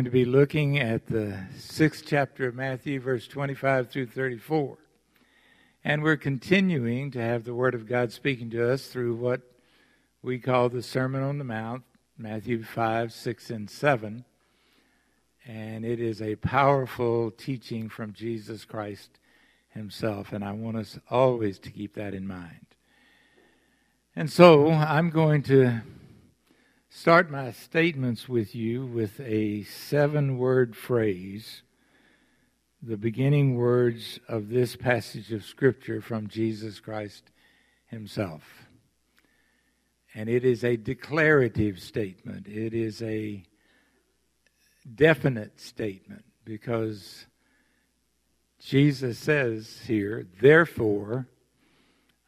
going to be looking at the sixth chapter of Matthew, verse 25 through 34. And we're continuing to have the Word of God speaking to us through what we call the Sermon on the Mount, Matthew 5, 6, and 7. And it is a powerful teaching from Jesus Christ Himself. And I want us always to keep that in mind. And so I'm going to start my statements with you with a seven word phrase, the beginning words of this passage of Scripture from Jesus Christ Himself. And it is a declarative statement, it is a definite statement because Jesus says here, Therefore,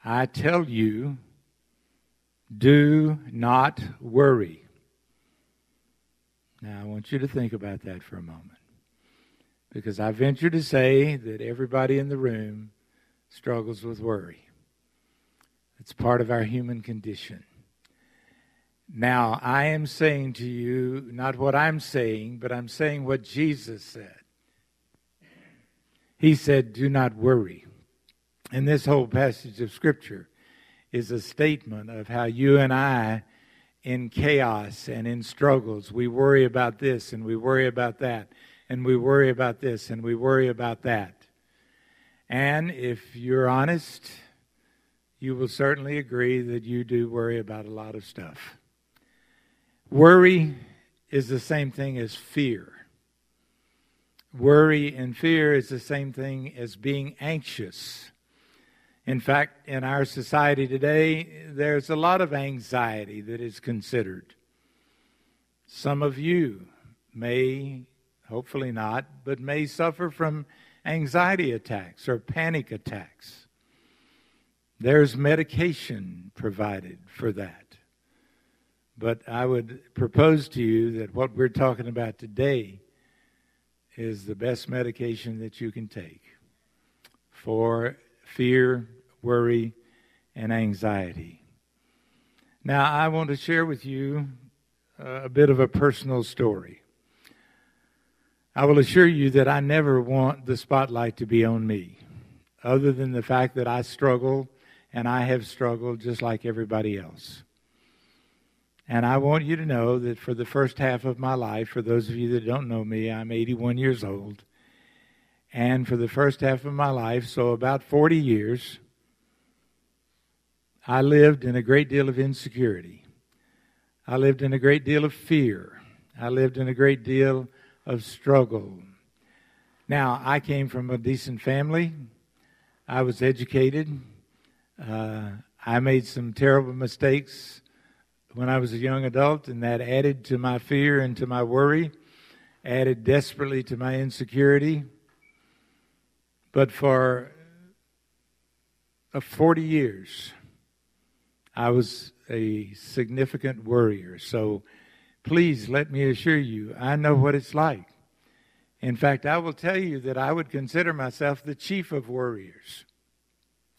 I tell you, do not worry. Now, I want you to think about that for a moment. Because I venture to say that everybody in the room struggles with worry. It's part of our human condition. Now, I am saying to you not what I'm saying, but I'm saying what Jesus said. He said, Do not worry. In this whole passage of Scripture, is a statement of how you and I, in chaos and in struggles, we worry about this and we worry about that and we worry about this and we worry about that. And if you're honest, you will certainly agree that you do worry about a lot of stuff. Worry is the same thing as fear. Worry and fear is the same thing as being anxious. In fact, in our society today, there's a lot of anxiety that is considered. Some of you may, hopefully not, but may suffer from anxiety attacks or panic attacks. There's medication provided for that. But I would propose to you that what we're talking about today is the best medication that you can take for fear, worry, and anxiety. Now, I want to share with you uh, a bit of a personal story. I will assure you that I never want the spotlight to be on me, other than the fact that I struggle and I have struggled just like everybody else. And I want you to know that for the first half of my life, for those of you that don't know me, I'm 81 years old. And for the first half of my life, so about 40 years, I lived in a great deal of insecurity. I lived in a great deal of fear. I lived in a great deal of struggle. Now, I came from a decent family. I was educated. Uh, I made some terrible mistakes when I was a young adult, and that added to my fear and to my worry, added desperately to my insecurity. But for uh, 40 years, I was a significant worrier. So please let me assure you, I know what it's like. In fact, I will tell you that I would consider myself the chief of worriers.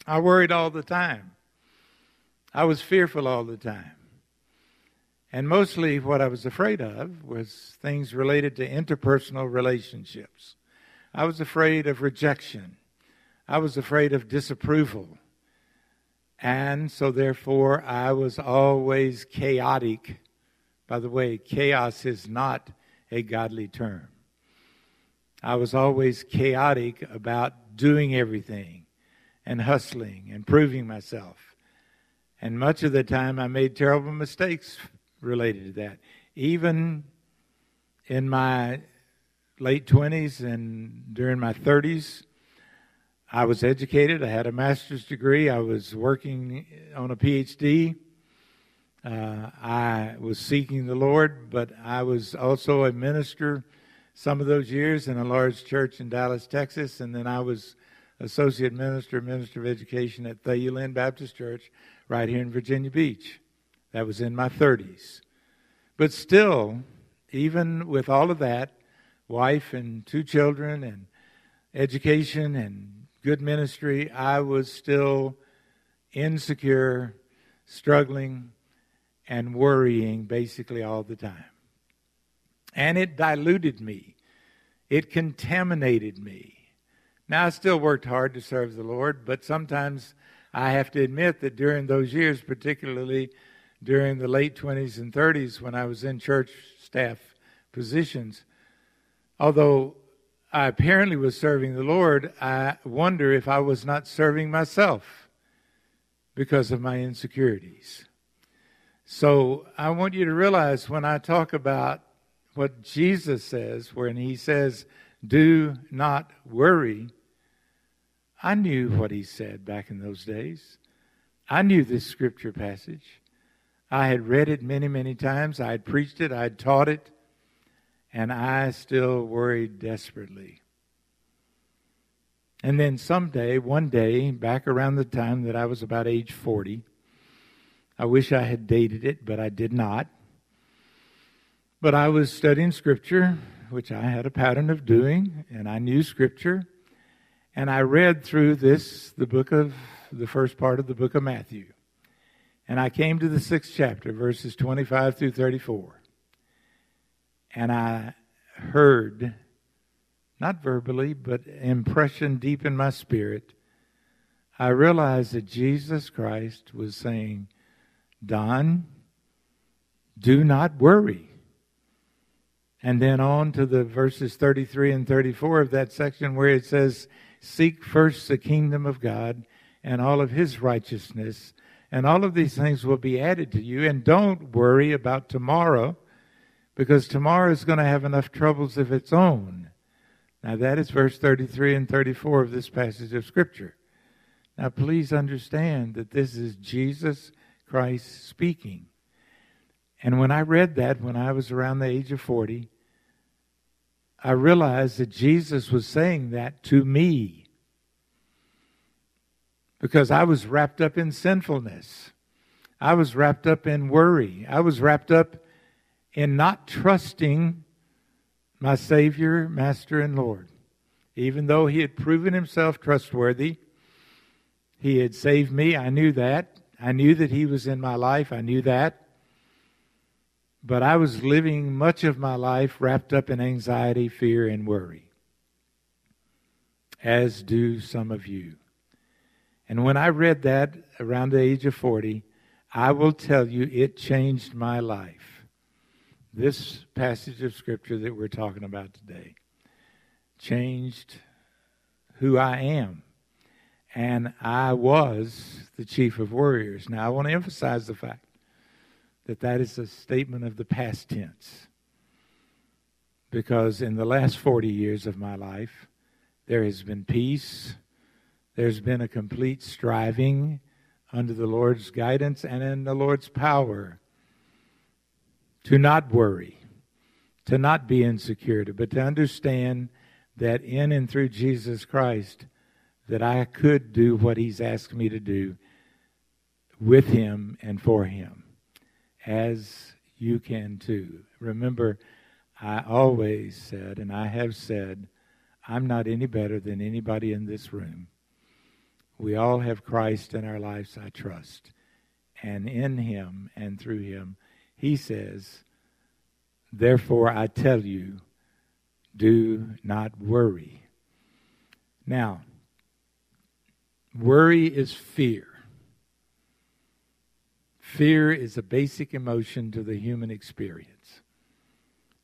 I worried all the time. I was fearful all the time. And mostly what I was afraid of was things related to interpersonal relationships. I was afraid of rejection. I was afraid of disapproval. And so, therefore, I was always chaotic. By the way, chaos is not a godly term. I was always chaotic about doing everything and hustling and proving myself. And much of the time, I made terrible mistakes related to that. Even in my late 20s and during my 30s. I was educated. I had a master's degree. I was working on a PhD. Uh, I was seeking the Lord, but I was also a minister some of those years in a large church in Dallas, Texas, and then I was associate minister, minister of education at Thalia Lynn Baptist Church right here in Virginia Beach. That was in my 30s. But still, even with all of that, wife and two children and education and good ministry, I was still insecure, struggling, and worrying basically all the time. And it diluted me, it contaminated me. Now, I still worked hard to serve the Lord, but sometimes I have to admit that during those years, particularly during the late 20s and 30s when I was in church staff positions, although I apparently was serving the Lord, I wonder if I was not serving myself because of my insecurities. So I want you to realize when I talk about what Jesus says, when he says, do not worry, I knew what he said back in those days. I knew this scripture passage. I had read it many, many times. I had preached it. I had taught it. And I still worried desperately. And then someday, one day, back around the time that I was about age 40, I wish I had dated it, but I did not. But I was studying Scripture, which I had a pattern of doing, and I knew Scripture. And I read through this, the book of, the first part of the book of Matthew. And I came to the sixth chapter, verses 25 through 34. And I heard, not verbally, but impression deep in my spirit, I realized that Jesus Christ was saying, Don, do not worry. And then on to the verses 33 and 34 of that section where it says, Seek first the kingdom of God and all of his righteousness, and all of these things will be added to you. And don't worry about tomorrow, because tomorrow is going to have enough troubles of its own. Now, that is verse 33 and 34 of this passage of Scripture. Now, please understand that this is Jesus Christ speaking. And when I read that when I was around the age of 40, I realized that Jesus was saying that to me because I was wrapped up in sinfulness. I was wrapped up in worry. I was wrapped up in not trusting my Savior, Master, and Lord. Even though He had proven Himself trustworthy, He had saved me. I knew that. I knew that He was in my life. I knew that. But I was living much of my life wrapped up in anxiety, fear, and worry, as do some of you. And when I read that around the age of 40, I will tell you it changed my life. This passage of Scripture that we're talking about today changed who I am. And I was the chief of warriors. Now, I want to emphasize the fact that that is a statement of the past tense. Because in the last 40 years of my life, there has been peace, there's been a complete striving under the Lord's guidance and in the Lord's power to not worry, to not be insecure, but to understand that in and through Jesus Christ, that I could do what He's asked me to do with Him and for Him as you can too. Remember, I always said, and I have said, I'm not any better than anybody in this room. We all have Christ in our lives, I trust. And in Him and through Him, He says, Therefore I tell you, do not worry. Now, worry is fear. Fear is a basic emotion to the human experience.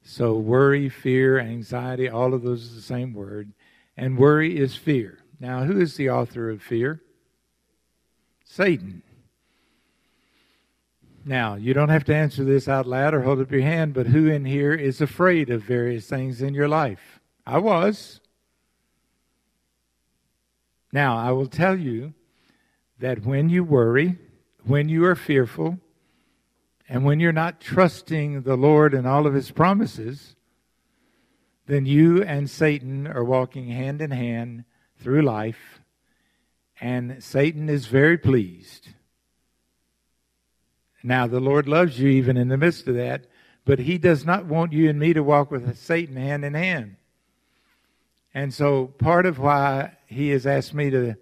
So, worry, fear, anxiety, all of those are the same word. And worry is fear. Now, who is the author of fear? Satan. Now, you don't have to answer this out loud or hold up your hand, but who in here is afraid of various things in your life? I was. Now, I will tell you that when you worry, when you are fearful and when you're not trusting the Lord and all of his promises, then you and Satan are walking hand in hand through life, and Satan is very pleased. Now, the Lord loves you even in the midst of that, but he does not want you and me to walk with Satan hand in hand. And so, part of why he has asked me to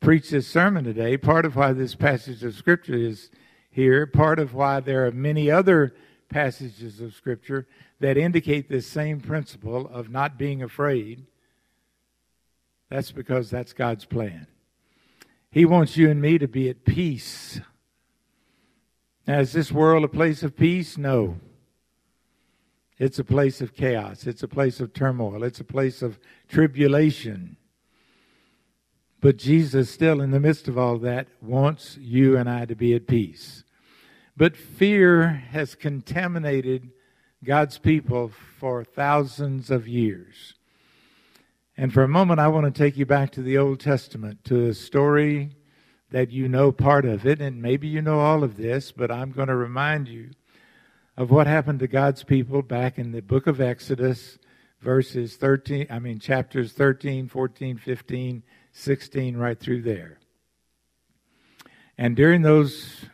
preach this sermon today, part of why this passage of Scripture is here, part of why there are many other passages of Scripture that indicate this same principle of not being afraid, that's because that's God's plan. He wants you and me to be at peace. Now, is this world a place of peace? No. It's a place of chaos. It's a place of turmoil. It's a place of tribulation. But Jesus, still in the midst of all that, wants you and I to be at peace. But fear has contaminated God's people for thousands of years. And for a moment, I want to take you back to the Old Testament, to a story that you know part of it, and maybe you know all of this, but I'm going to remind you of what happened to God's people back in the book of Exodus, verses 13, I mean, chapters 13, 14, 15, 16, right through there. And during those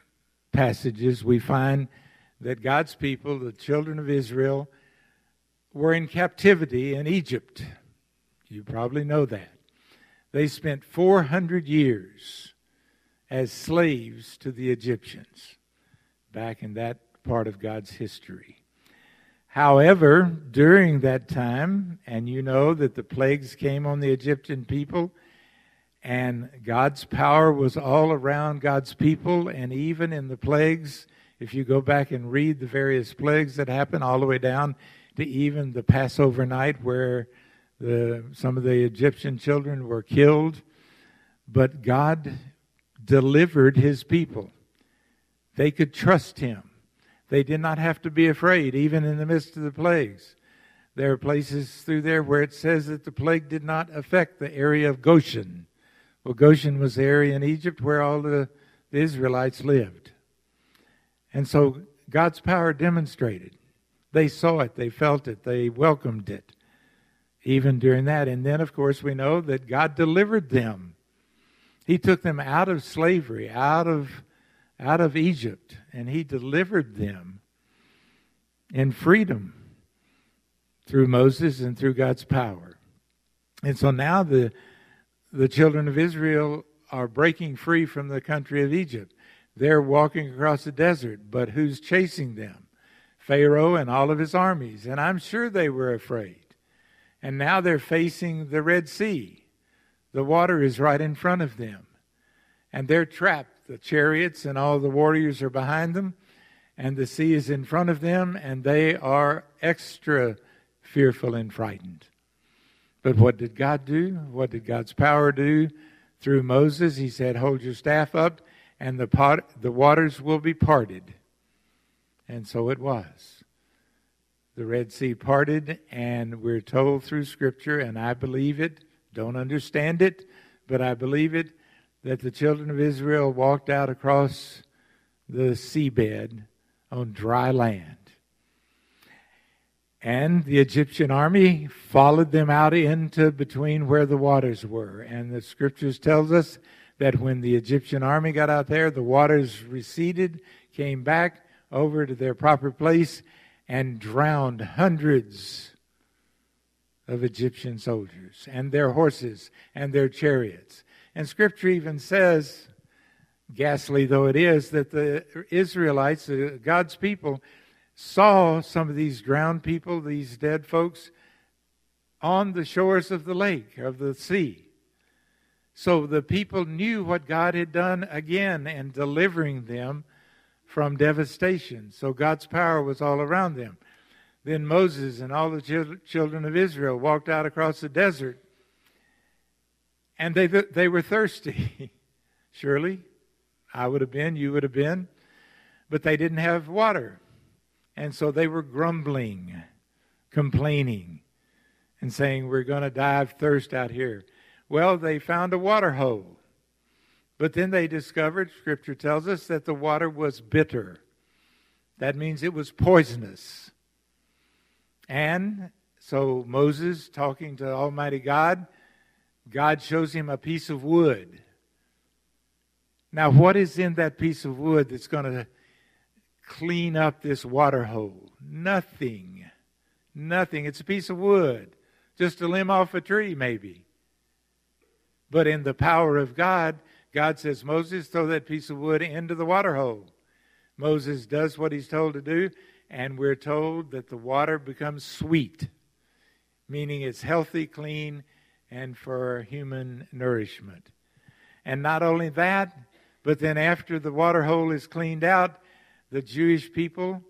passages, we find that God's people, the children of Israel, were in captivity in Egypt. You probably know that. They spent 400 years as slaves to the Egyptians back in that part of God's history. However, during that time, and you know that the plagues came on the Egyptian people, and God's power was all around God's people, and even in the plagues, if you go back and read the various plagues that happened, all the way down to even the Passover night where the, some of the Egyptian children were killed, but God delivered his people. They could trust him. They did not have to be afraid, even in the midst of the plagues. There are places through there where it says that the plague did not affect the area of Goshen. Well, Goshen was the area in Egypt where all the, the Israelites lived. And so God's power demonstrated. They saw it, they felt it, they welcomed it, even during that. And then, of course, we know that God delivered them. He took them out of slavery, out of out of Egypt, and he delivered them in freedom through Moses and through God's power. And so now the the children of Israel are breaking free from the country of Egypt. They're walking across the desert, but who's chasing them? Pharaoh and all of his armies. And I'm sure they were afraid. And now they're facing the Red Sea. The water is right in front of them. And they're trapped the chariots and all the warriors are behind them, and the sea is in front of them, and they are extra fearful and frightened. But what did God do? What did God's power do? Through Moses, he said, Hold your staff up, and the, pot, the waters will be parted. And so it was. The Red Sea parted, and we're told through Scripture, and I believe it, don't understand it, but I believe it, that the children of Israel walked out across the seabed on dry land. And the Egyptian army followed them out into between where the waters were. And the scriptures tells us that when the Egyptian army got out there, the waters receded, came back over to their proper place, and drowned hundreds of Egyptian soldiers and their horses and their chariots. And scripture even says, ghastly though it is, that the Israelites, uh, God's people, saw some of these drowned people, these dead folks, on the shores of the lake, of the sea. So the people knew what God had done again and delivering them from devastation. So God's power was all around them. Then Moses and all the children of Israel walked out across the desert and they, they were thirsty. Surely, I would have been, you would have been, but they didn't have water. And so they were grumbling, complaining, and saying, We're going to die of thirst out here. Well, they found a water hole. But then they discovered, Scripture tells us, that the water was bitter. That means it was poisonous. And so Moses, talking to Almighty God, God shows him a piece of wood. Now, what is in that piece of wood that's going to clean up this water hole? Nothing. Nothing. It's a piece of wood, just a limb off a tree, maybe. But in the power of God, God says, Moses, throw that piece of wood into the water hole. Moses does what he's told to do, and we're told that the water becomes sweet, meaning it's healthy, clean, and for human nourishment. And not only that, but then after the water hole is cleaned out, the Jewish people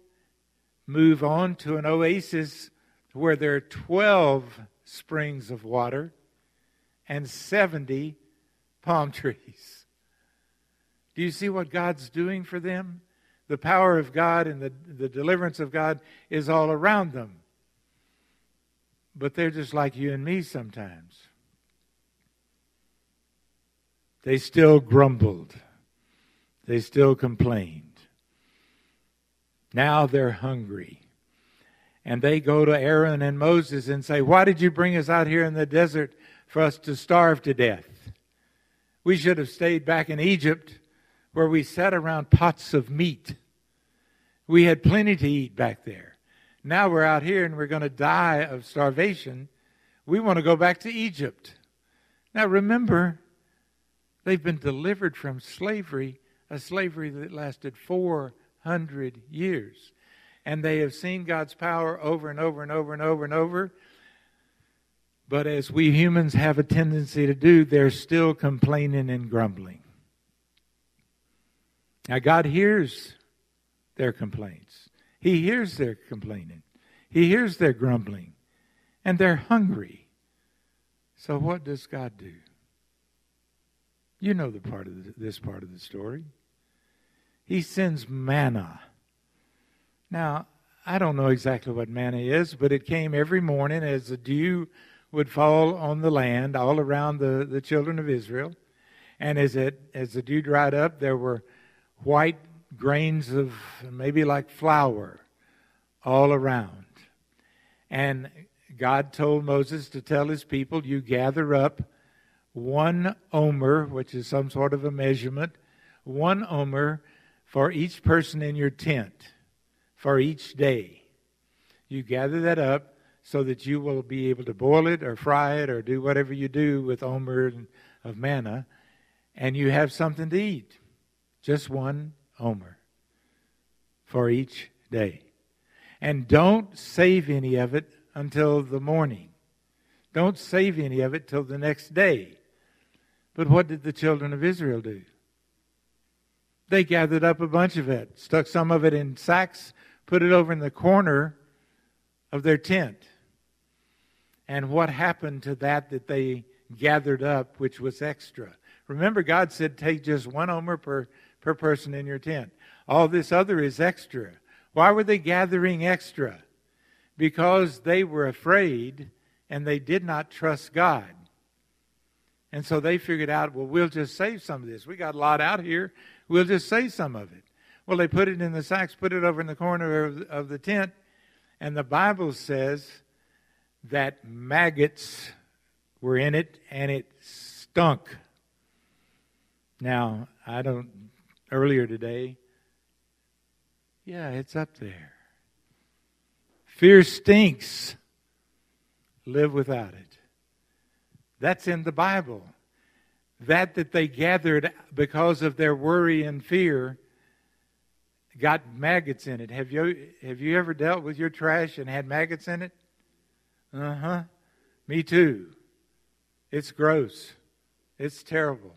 move on to an oasis where there are 12 springs of water and 70 palm trees. Do you see what God's doing for them? The power of God and the, the deliverance of God is all around them. But they're just like you and me sometimes. They still grumbled. They still complained. Now they're hungry. And they go to Aaron and Moses and say, Why did you bring us out here in the desert for us to starve to death? We should have stayed back in Egypt where we sat around pots of meat. We had plenty to eat back there. Now we're out here and we're going to die of starvation. We want to go back to Egypt. Now remember, they've been delivered from slavery, a slavery that lasted 400 years. And they have seen God's power over and over and over and over and over. But as we humans have a tendency to do, they're still complaining and grumbling. Now, God hears their complaints, He hears their complaining, He hears their grumbling, and they're hungry. So, what does God do? You know the part of the, this part of the story. He sends manna. Now, I don't know exactly what manna is, but it came every morning as the dew would fall on the land all around the, the children of Israel. And as it as the dew dried up, there were white grains of maybe like flour all around. And God told Moses to tell his people, You gather up one omer, which is some sort of a measurement, one omer for each person in your tent for each day. You gather that up so that you will be able to boil it or fry it or do whatever you do with omer of manna, and you have something to eat. Just one omer for each day. And don't save any of it until the morning. Don't save any of it till the next day. But what did the children of Israel do? They gathered up a bunch of it, stuck some of it in sacks, put it over in the corner of their tent and what happened to that that they gathered up, which was extra. Remember, God said, take just one omer per, per person in your tent. All this other is extra. Why were they gathering extra? Because they were afraid and they did not trust God. And so they figured out, well, we'll just save some of this. We got a lot out here. We'll just save some of it. Well, they put it in the sacks, put it over in the corner of, the tent, and the Bible says that maggots were in it and it stunk. Now, I don't, earlier today, yeah, it's up there. Fear stinks. Live without it. That's in the Bible. That that they gathered because of their worry and fear got maggots in it. Have you have you ever dealt with your trash and had maggots in it? Uh huh. Me too. It's gross. It's terrible.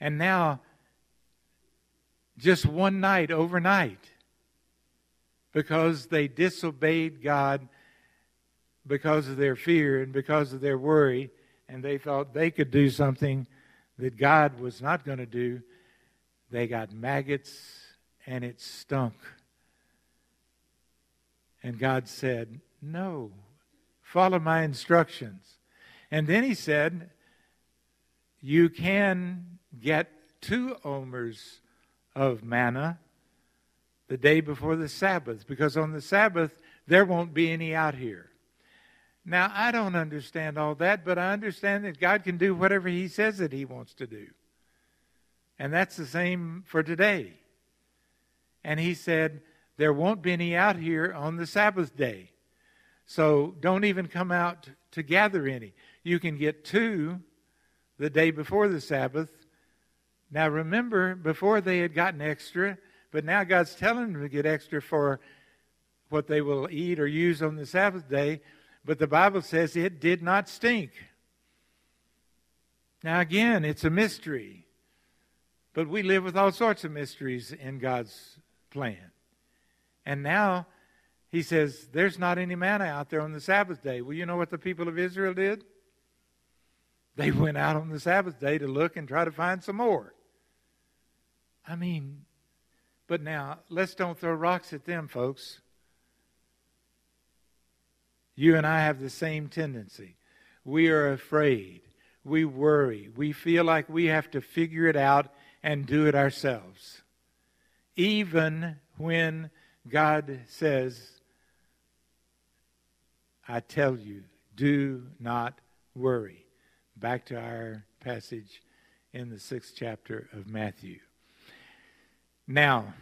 And now, just one night, overnight, because they disobeyed God because of their fear and because of their worry, and they thought they could do something that God was not going to do, they got maggots and it stunk. And God said, No, Follow my instructions. And then he said, You can get two omers of manna the day before the Sabbath, because on the Sabbath there won't be any out here. Now, I don't understand all that, but I understand that God can do whatever He says that He wants to do. And that's the same for today. And He said, There won't be any out here on the Sabbath day. So don't even come out to gather any. You can get two the day before the Sabbath. Now remember, before they had gotten extra, but now God's telling them to get extra for what they will eat or use on the Sabbath day, but the Bible says it did not stink. Now, again, it's a mystery, but we live with all sorts of mysteries in God's plan. And now he says, There's not any manna out there on the Sabbath day. Well, you know what the people of Israel did? They went out on the Sabbath day to look and try to find some more. I mean, but now, let's don't throw rocks at them, folks. You and I have the same tendency. We are afraid. We worry. We feel like we have to figure it out and do it ourselves. Even when God says, I tell you, do not worry. Back to our passage in the sixth chapter of Matthew. Now,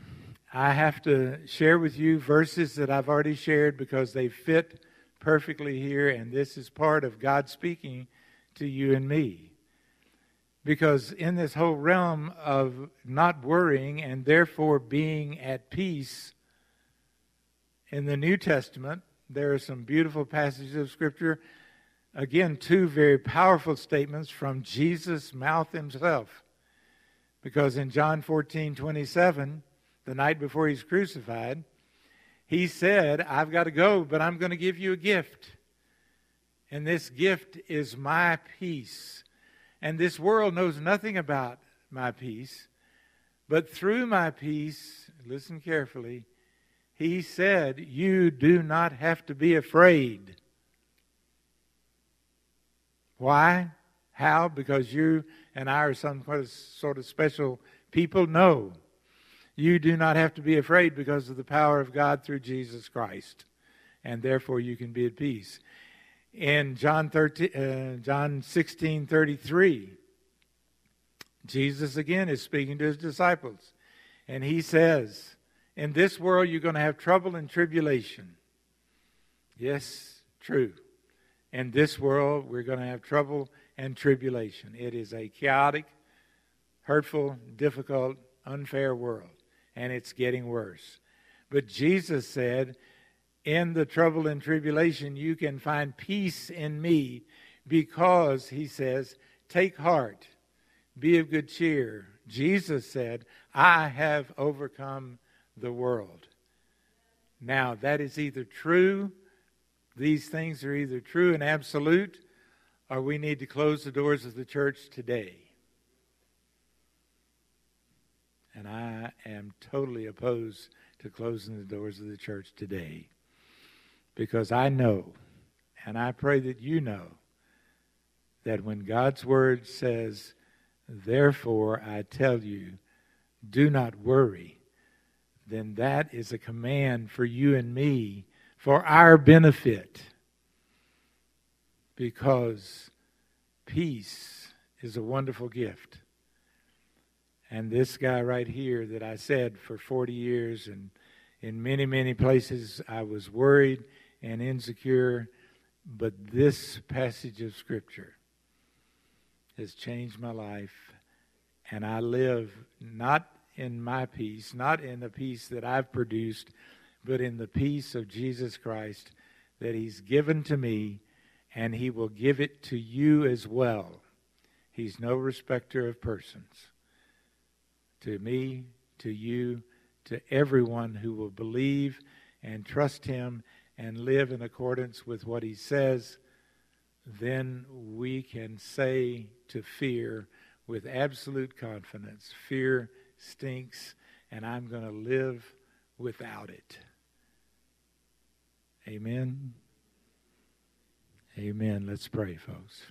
I have to share with you verses that I've already shared because they fit perfectly here, and this is part of God speaking to you and me. Because in this whole realm of not worrying and therefore being at peace, in the New Testament, there are some beautiful passages of Scripture. Again, two very powerful statements from Jesus' mouth himself. Because in John 14 27, the night before he's crucified, he said, I've got to go, but I'm going to give you a gift. And this gift is my peace. And this world knows nothing about my peace. But through my peace, listen carefully, he said, You do not have to be afraid. Why? How? Because you and I are some sort of special people? No. You do not have to be afraid because of the power of God through Jesus Christ. And therefore you can be at peace. In John 13, uh, John 16 33, Jesus again is speaking to his disciples. And he says, In this world you're going to have trouble and tribulation. Yes, true. In this world we're going to have trouble and tribulation. It is a chaotic, hurtful, difficult, unfair world and it's getting worse. But Jesus said, In the trouble and tribulation, you can find peace in me because, he says, take heart, be of good cheer. Jesus said, I have overcome the world. Now, that is either true, these things are either true and absolute, or we need to close the doors of the church today. And I am totally opposed to closing the doors of the church today because I know, and I pray that you know, that when God's word says, Therefore I tell you, do not worry, then that is a command for you and me for our benefit because peace is a wonderful gift. And this guy right here that I said for 40 years and in many, many places I was worried and insecure, but this passage of Scripture has changed my life. And I live not in my peace, not in the peace that I've produced, but in the peace of Jesus Christ that He's given to me, and He will give it to you as well. He's no respecter of persons to me, to you, to everyone who will believe and trust Him and live in accordance with what He says, then we can say to fear with absolute confidence fear stinks, and I'm going to live without it. Amen. Amen. Let's pray, folks.